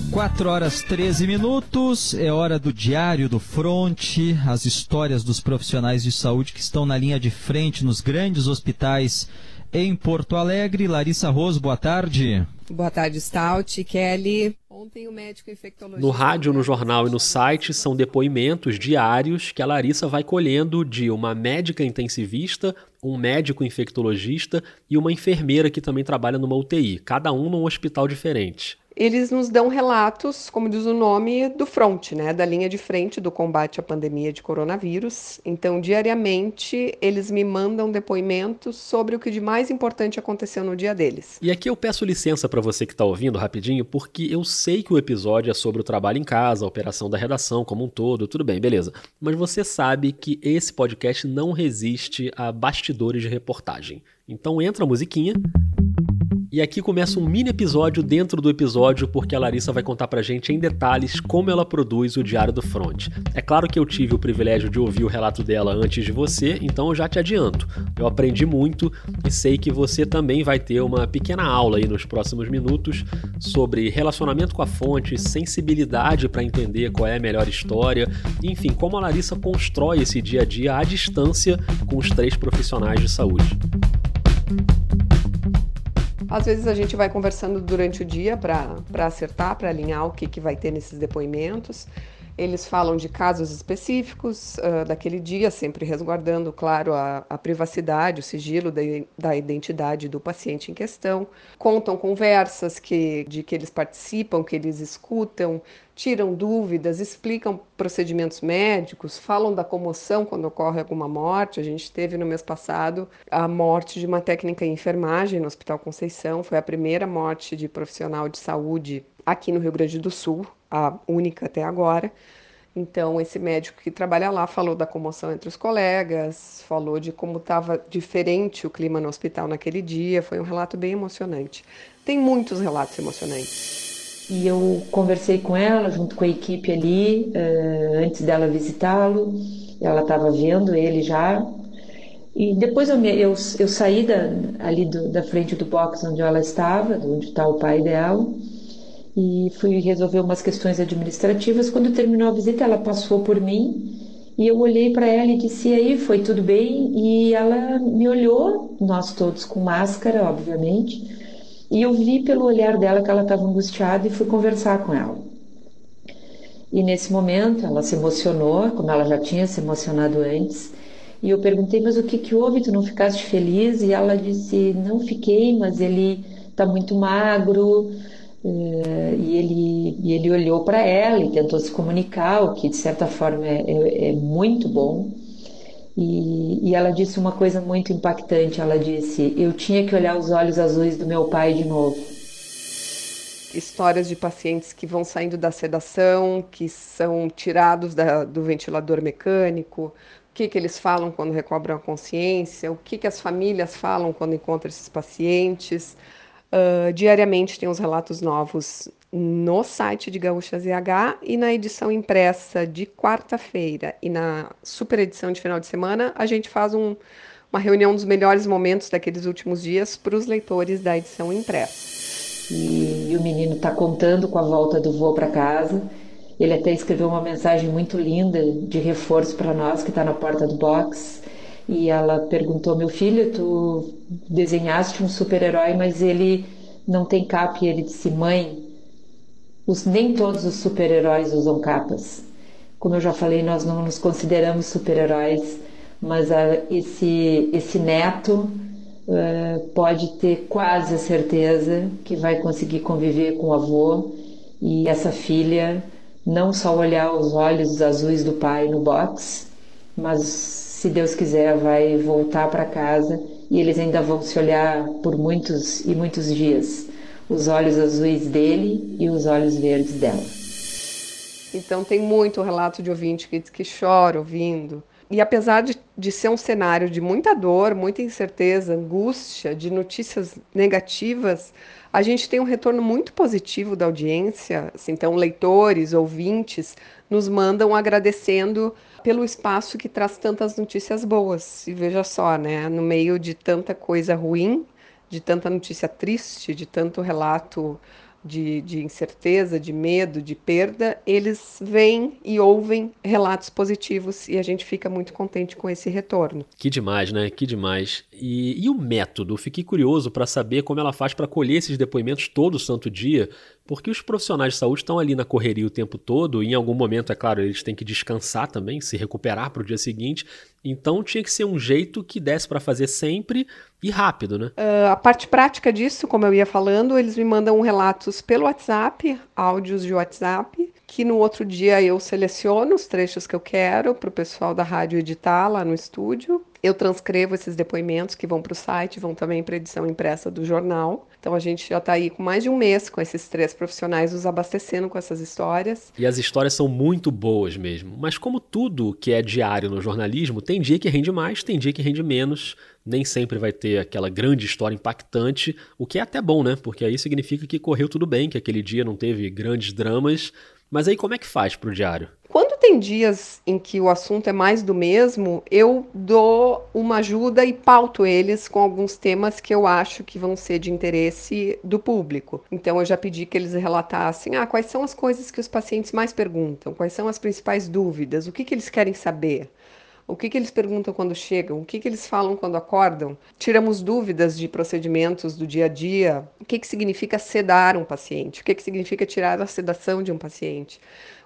Speaker 15: 4 horas 13 minutos, é hora do Diário do Fronte, as histórias dos profissionais de saúde que estão na linha de frente nos grandes hospitais em Porto Alegre. Larissa Rose, boa tarde.
Speaker 25: Boa tarde, Stout, Kelly. Ontem o médico infectologista.
Speaker 2: No rádio, no jornal e no site são depoimentos diários que a Larissa vai colhendo de uma médica intensivista, um médico infectologista e uma enfermeira que também trabalha numa UTI, cada um num hospital diferente
Speaker 25: eles nos dão relatos, como diz o nome, do front, né, da linha de frente do combate à pandemia de coronavírus. Então, diariamente, eles me mandam depoimentos sobre o que de mais importante aconteceu no dia deles.
Speaker 2: E aqui eu peço licença para você que está ouvindo rapidinho, porque eu sei que o episódio é sobre o trabalho em casa, a operação da redação como um todo, tudo bem, beleza. Mas você sabe que esse podcast não resiste a bastidores de reportagem. Então entra a musiquinha e aqui começa um mini episódio dentro do episódio, porque a Larissa vai contar pra gente em detalhes como ela produz o Diário do Front. É claro que eu tive o privilégio de ouvir o relato dela antes de você, então eu já te adianto. Eu aprendi muito e sei que você também vai ter uma pequena aula aí nos próximos minutos sobre relacionamento com a fonte, sensibilidade para entender qual é a melhor história, enfim, como a Larissa constrói esse dia a dia à distância com os três profissionais de saúde.
Speaker 25: Às vezes a gente vai conversando durante o dia para acertar, para alinhar o que, que vai ter nesses depoimentos. Eles falam de casos específicos uh, daquele dia, sempre resguardando, claro, a, a privacidade, o sigilo da, da, identidade do paciente em questão. Contam conversas que, de que eles participam, que eles escutam, tiram dúvidas, explicam procedimentos médicos, falam da comoção quando ocorre alguma morte. A gente teve no mês passado a morte de uma técnica em enfermagem no Hospital Conceição, foi a primeira morte de profissional de saúde aqui no Rio Grande do Sul, a única até agora. Então, esse médico que trabalha lá falou da comoção entre os colegas, falou de como estava diferente o clima no hospital naquele dia. Foi um relato bem emocionante. Tem muitos relatos emocionantes.
Speaker 26: E eu conversei com ela, junto com a equipe ali, uh, antes dela visitá-lo. Ela estava vendo ele já. E depois eu, eu, eu saí da, ali do, da frente do box onde ela estava, onde está o pai dela e fui resolver umas questões administrativas. Quando terminou a visita, ela passou por mim e eu olhei para ela e disse: e aí, foi tudo bem? E ela me olhou, nós todos com máscara, obviamente, e eu vi pelo olhar dela que ela estava angustiada e fui conversar com ela. E nesse momento ela se emocionou, como ela já tinha se emocionado antes. E eu perguntei, mas o que, que houve? Tu não ficaste feliz? E ela disse, não fiquei, mas ele está muito magro, e, ele, e ele olhou para ela e tentou se comunicar, o que de certa forma é, é, é muito bom. E, e, ela disse uma coisa muito impactante: ela disse, eu tinha que olhar os olhos azuis do meu pai de novo.
Speaker 25: Histórias de pacientes que vão saindo da sedação, que são tirados da, do ventilador mecânico, o que, que eles falam quando recobram a consciência, o que, que as famílias falam quando encontram esses pacientes. Uh, diariamente tem os relatos novos no site de Gaúcha ZH e na edição impressa de quarta-feira e na super edição de final de semana a gente faz um, uma reunião dos melhores momentos daqueles últimos dias para os leitores da edição impressa.
Speaker 26: E, e o menino está contando com a volta do voo para casa. Ele até escreveu uma mensagem muito linda de reforço para nós que está na porta do box e ela perguntou: Meu filho, tu desenhaste um super-herói, mas ele não tem capa. E ele disse: Mãe, os, nem todos os super-heróis usam capas. Como eu já falei, nós não nos consideramos super-heróis, mas a, esse, esse neto uh, pode ter quase a certeza que vai conseguir conviver com o avô e essa filha não só olhar os olhos azuis do pai no box, mas se Deus quiser, vai voltar para casa e eles ainda vão se olhar por muitos e muitos dias. Os olhos azuis dele e os olhos verdes dela.
Speaker 25: Então tem muito relato de ouvinte que que chora ouvindo. E apesar de, de ser um cenário de muita dor, muita incerteza, angústia, de notícias negativas, a gente tem um retorno muito positivo da audiência. Assim, então, leitores, ouvintes, nos mandam agradecendo pelo espaço que traz tantas notícias boas. E veja só, né, no meio de tanta coisa ruim, de tanta notícia triste, de tanto relato de, de, incerteza, de medo, de perda, eles veem e ouvem relatos positivos e a gente fica muito contente com esse retorno.
Speaker 2: Que demais, né? Que demais. E, e o método? Fiquei curioso para saber como ela faz para colher esses depoimentos todo santo dia, porque os profissionais de saúde estão ali na correria o tempo todo e em algum momento, é claro, eles têm que descansar também, se recuperar para o dia seguinte. Então tinha que ser um jeito que desse para fazer sempre e rápido, né?
Speaker 25: Uh, a parte prática disso, como eu ia falando, eles me mandam relatos pelo WhatsApp, áudios de WhatsApp, que no outro dia eu seleciono os trechos que eu quero para o pessoal da rádio editar lá no estúdio. Eu transcrevo esses depoimentos que vão para o site, vão também para a edição impressa do jornal. Então a gente já está aí com mais de um mês com esses três profissionais nos abastecendo com essas histórias.
Speaker 2: E as histórias são muito boas mesmo. Mas como tudo que é diário no jornalismo, tem dia que rende mais, tem dia que rende menos. Nem sempre vai ter aquela grande história impactante, o que é até bom, né? Porque aí significa que correu tudo bem, que aquele dia não teve grandes dramas. Mas aí como é que faz para o diário?
Speaker 25: Quando tem dias em que o assunto é mais do mesmo, eu dou uma ajuda e pauto eles com alguns temas que eu acho que vão ser de interesse do público. Então eu já pedi que eles relatassem ah, quais são as coisas que os pacientes mais perguntam, quais são as principais dúvidas, o que, que eles querem saber. O que, que eles perguntam quando chegam? O que, que eles falam quando acordam? Tiramos dúvidas de procedimentos do dia a dia. O que, que significa sedar um paciente? O que, que significa tirar a sedação de um paciente?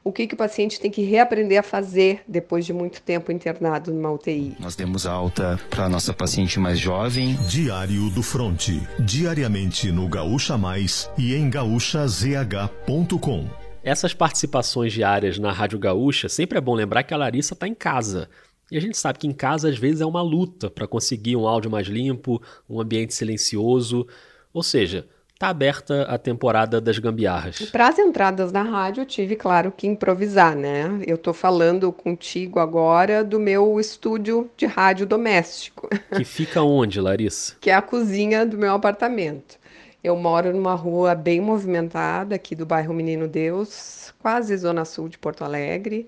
Speaker 25: O que, que o paciente tem que reaprender a fazer depois de muito tempo internado numa UTI?
Speaker 27: Nós demos alta para a nossa paciente mais jovem.
Speaker 12: Diário do Fronte. Diariamente no Gaúcha Mais e em gaúchazh.com.
Speaker 2: Essas participações diárias na Rádio Gaúcha, sempre é bom lembrar que a Larissa está em casa. E a gente sabe que em casa às vezes é uma luta para conseguir um áudio mais limpo, um ambiente silencioso. Ou seja, está aberta a temporada das gambiarras.
Speaker 25: Para as entradas na rádio, eu tive, claro, que improvisar, né? Eu estou falando contigo agora do meu estúdio de rádio doméstico.
Speaker 2: Que fica onde, Larissa?
Speaker 25: que é a cozinha do meu apartamento. Eu moro numa rua bem movimentada aqui do bairro Menino Deus, quase zona sul de Porto Alegre.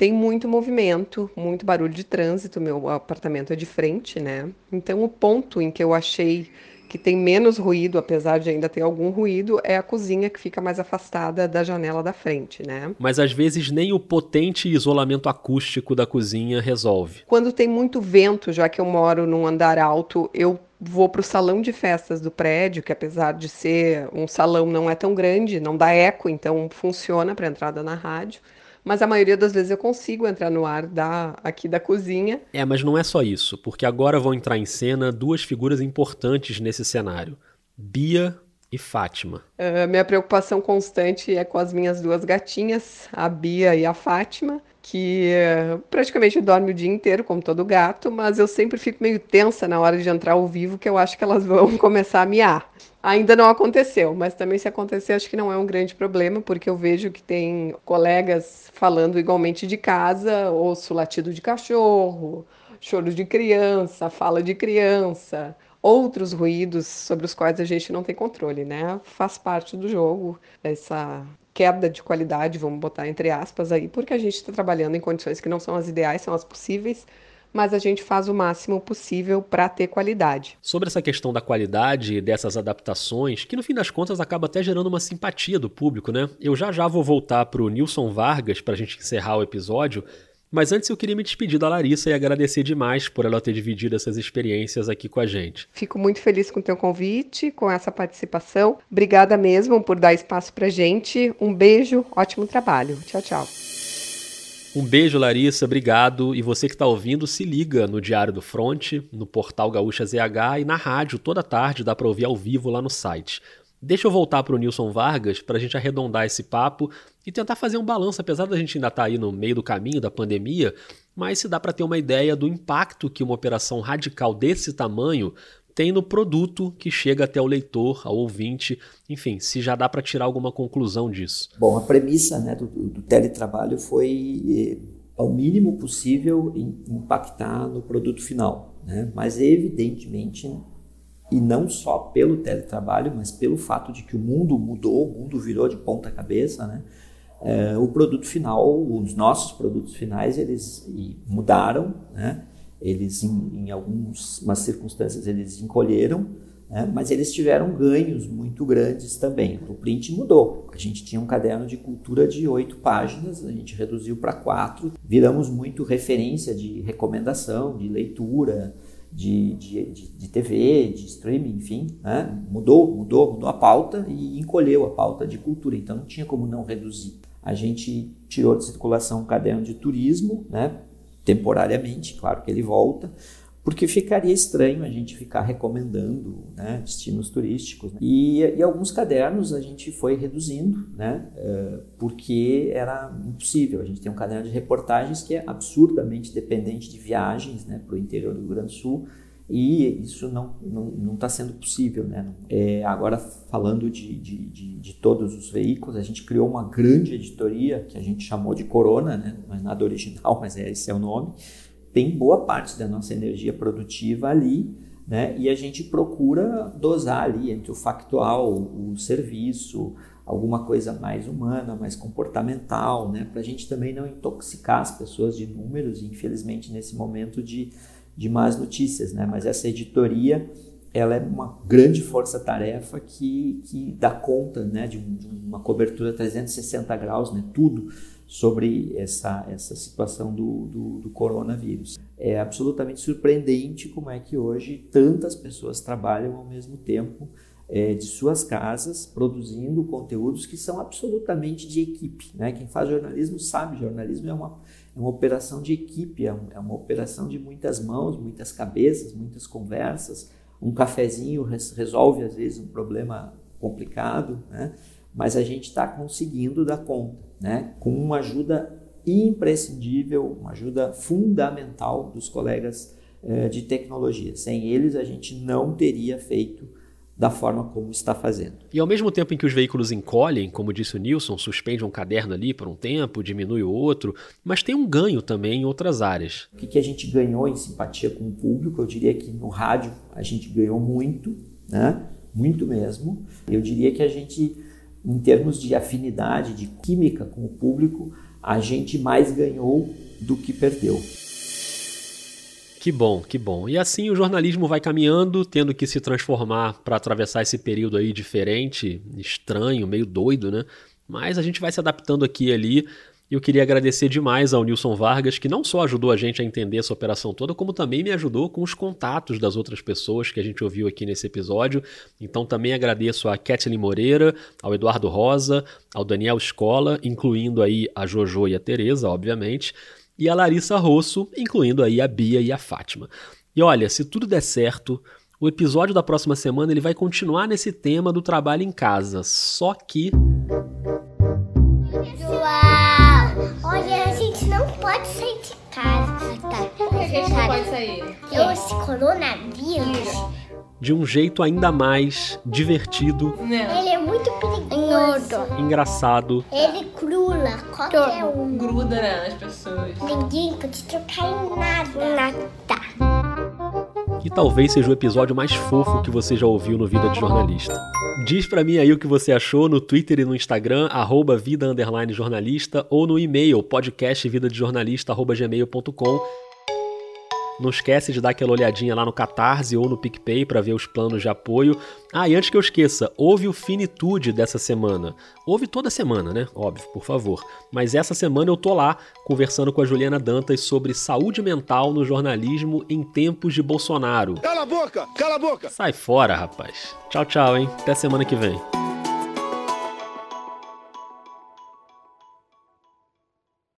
Speaker 25: Tem muito movimento, muito barulho de trânsito. Meu apartamento é de frente, né? Então, o ponto em que eu achei que tem menos ruído, apesar de ainda ter algum ruído, é a cozinha que fica mais afastada da janela da frente, né?
Speaker 2: Mas às vezes nem o potente isolamento acústico da cozinha resolve.
Speaker 25: Quando tem muito vento, já que eu moro num andar alto, eu vou para o salão de festas do prédio, que apesar de ser um salão não é tão grande, não dá eco, então funciona para entrada na rádio mas a maioria das vezes eu consigo entrar no ar da, aqui da cozinha.
Speaker 2: É, mas não é só isso, porque agora vão entrar em cena duas figuras importantes nesse cenário: Bia e Fátima.
Speaker 25: Uh, minha preocupação constante é com as minhas duas gatinhas, a Bia e a Fátima, que uh, praticamente dorme o dia inteiro, como todo gato, mas eu sempre fico meio tensa na hora de entrar ao vivo, que eu acho que elas vão começar a miar. Ainda não aconteceu, mas também se acontecer, acho que não é um grande problema, porque eu vejo que tem colegas falando igualmente de casa, ouço latido de cachorro, choro de criança, fala de criança, outros ruídos sobre os quais a gente não tem controle, né? Faz parte do jogo essa queda de qualidade, vamos botar entre aspas aí, porque a gente está trabalhando em condições que não são as ideais, são as possíveis mas a gente faz o máximo possível para ter qualidade.
Speaker 2: Sobre essa questão da qualidade dessas adaptações, que no fim das contas acaba até gerando uma simpatia do público, né? Eu já já vou voltar para o Nilson Vargas para a gente encerrar o episódio, mas antes eu queria me despedir da Larissa e agradecer demais por ela ter dividido essas experiências aqui com a gente.
Speaker 25: Fico muito feliz com o teu convite, com essa participação. Obrigada mesmo por dar espaço para gente. Um beijo, ótimo trabalho. Tchau, tchau.
Speaker 2: Um beijo, Larissa, obrigado. E você que está ouvindo, se liga no Diário do Fronte, no portal Gaúcha ZH e na rádio toda tarde, dá para ouvir ao vivo lá no site. Deixa eu voltar para o Nilson Vargas para a gente arredondar esse papo e tentar fazer um balanço, apesar da gente ainda estar tá aí no meio do caminho da pandemia, mas se dá para ter uma ideia do impacto que uma operação radical desse tamanho tem no produto que chega até o leitor, ao ouvinte, enfim, se já dá para tirar alguma conclusão disso.
Speaker 7: Bom, a premissa né, do, do teletrabalho foi, eh, ao mínimo possível, impactar no produto final, né? mas evidentemente, e não só pelo teletrabalho, mas pelo fato de que o mundo mudou, o mundo virou de ponta cabeça, né? É, o produto final, os nossos produtos finais, eles mudaram, né? Eles, em, em algumas circunstâncias, eles encolheram, né? mas eles tiveram ganhos muito grandes também. O print mudou. A gente tinha um caderno de cultura de oito páginas, a gente reduziu para quatro. Viramos muito referência de recomendação, de leitura, de, de, de, de TV, de streaming, enfim. Né? Mudou, mudou, mudou a pauta e encolheu a pauta de cultura. Então não tinha como não reduzir. A gente tirou de circulação um caderno de turismo, né? temporariamente, claro que ele volta, porque ficaria estranho a gente ficar recomendando né, destinos turísticos. Né? E, e, alguns cadernos a gente foi reduzindo, né, uh, porque era impossível. A gente tem um caderno de reportagens que é absurdamente dependente de viagens né, para o interior do Rio Grande do Sul, e isso não está sendo possível. Né? É, agora, falando de, de, de, de, todos os veículos, a gente criou uma grande editoria que a gente chamou de Corona, né? não é nada original, mas é, esse é o nome. Tem boa parte da nossa energia produtiva ali, né? e a gente procura dosar ali entre o factual, o serviço, alguma coisa mais humana, mais comportamental, né? para a gente também não intoxicar as pessoas de números, infelizmente nesse momento de de más notícias, né? Mas essa editoria ela é uma grande força-tarefa que, que dá conta né, de, um, de, uma cobertura 360 graus, né, tudo sobre essa, essa situação do, do, do, coronavírus. É absolutamente surpreendente como é que hoje tantas pessoas trabalham ao mesmo tempo é, de suas casas, produzindo conteúdos que são absolutamente de equipe. Né? Quem faz jornalismo sabe, jornalismo é uma é uma operação de equipe, é, é uma operação de muitas mãos, muitas cabeças, muitas conversas. Um cafezinho resolve às vezes um problema complicado, né? mas a gente está conseguindo dar conta, né? com uma ajuda imprescindível, uma ajuda fundamental dos colegas eh, de tecnologia. Sem eles, a gente não teria feito da forma como está fazendo.
Speaker 2: E ao mesmo tempo em que os veículos encolhem, como disse o Nilson, suspende um caderno ali por um tempo, diminui o outro, mas tem um ganho também em outras áreas.
Speaker 7: O que, que a gente ganhou em simpatia com o público? Eu diria que no rádio a gente ganhou muito, né? Muito mesmo. Eu diria que a gente, em termos de afinidade, de química com o público, a gente mais ganhou do que perdeu.
Speaker 2: Que bom, que bom. E assim o jornalismo vai caminhando, tendo que se transformar para atravessar esse período aí diferente, estranho, meio doido, né? Mas a gente vai se adaptando aqui e ali. E eu queria agradecer demais ao Nilson Vargas, que não só ajudou a gente a entender essa operação toda, como também me ajudou com os contatos das outras pessoas que a gente ouviu aqui nesse episódio. Então também agradeço a Kathleen Moreira, ao Eduardo Rosa, ao Daniel Escola, incluindo aí a Jojo e a Tereza, obviamente e a Larissa Rosso, incluindo aí a Bia e a Fátima. E olha, se tudo der certo, o episódio da próxima semana ele vai continuar nesse tema do trabalho em casa, só que
Speaker 28: pode sair de casa, tá?
Speaker 17: Por que a gente não pode sair?
Speaker 28: Eu, esse coronavírus,
Speaker 2: de um jeito ainda mais divertido,
Speaker 28: ele é muito perigoso.
Speaker 2: engraçado
Speaker 28: Ele crula qualquer um.
Speaker 17: Gruda né, nas pessoas.
Speaker 28: Ninguém pode trocar em nada. Nada.
Speaker 2: e talvez seja o episódio mais fofo que você já ouviu no Vida de Jornalista. Diz pra mim aí o que você achou no Twitter e no Instagram, arroba vida jornalista, ou no e-mail podcastvidadejornalista.gmail.com Não esquece de dar aquela olhadinha lá no Catarse ou no PicPay para ver os planos de apoio. Ah, e antes que eu esqueça, ouve o Finitude dessa semana. Ouve toda semana, né? Óbvio, por favor. Mas essa semana eu tô lá conversando com a Juliana Dantas sobre saúde mental no jornalismo em tempos de Bolsonaro.
Speaker 29: Cala a boca! Cala a boca!
Speaker 2: Sai fora, rapaz. Tchau, tchau, hein? Até semana que vem.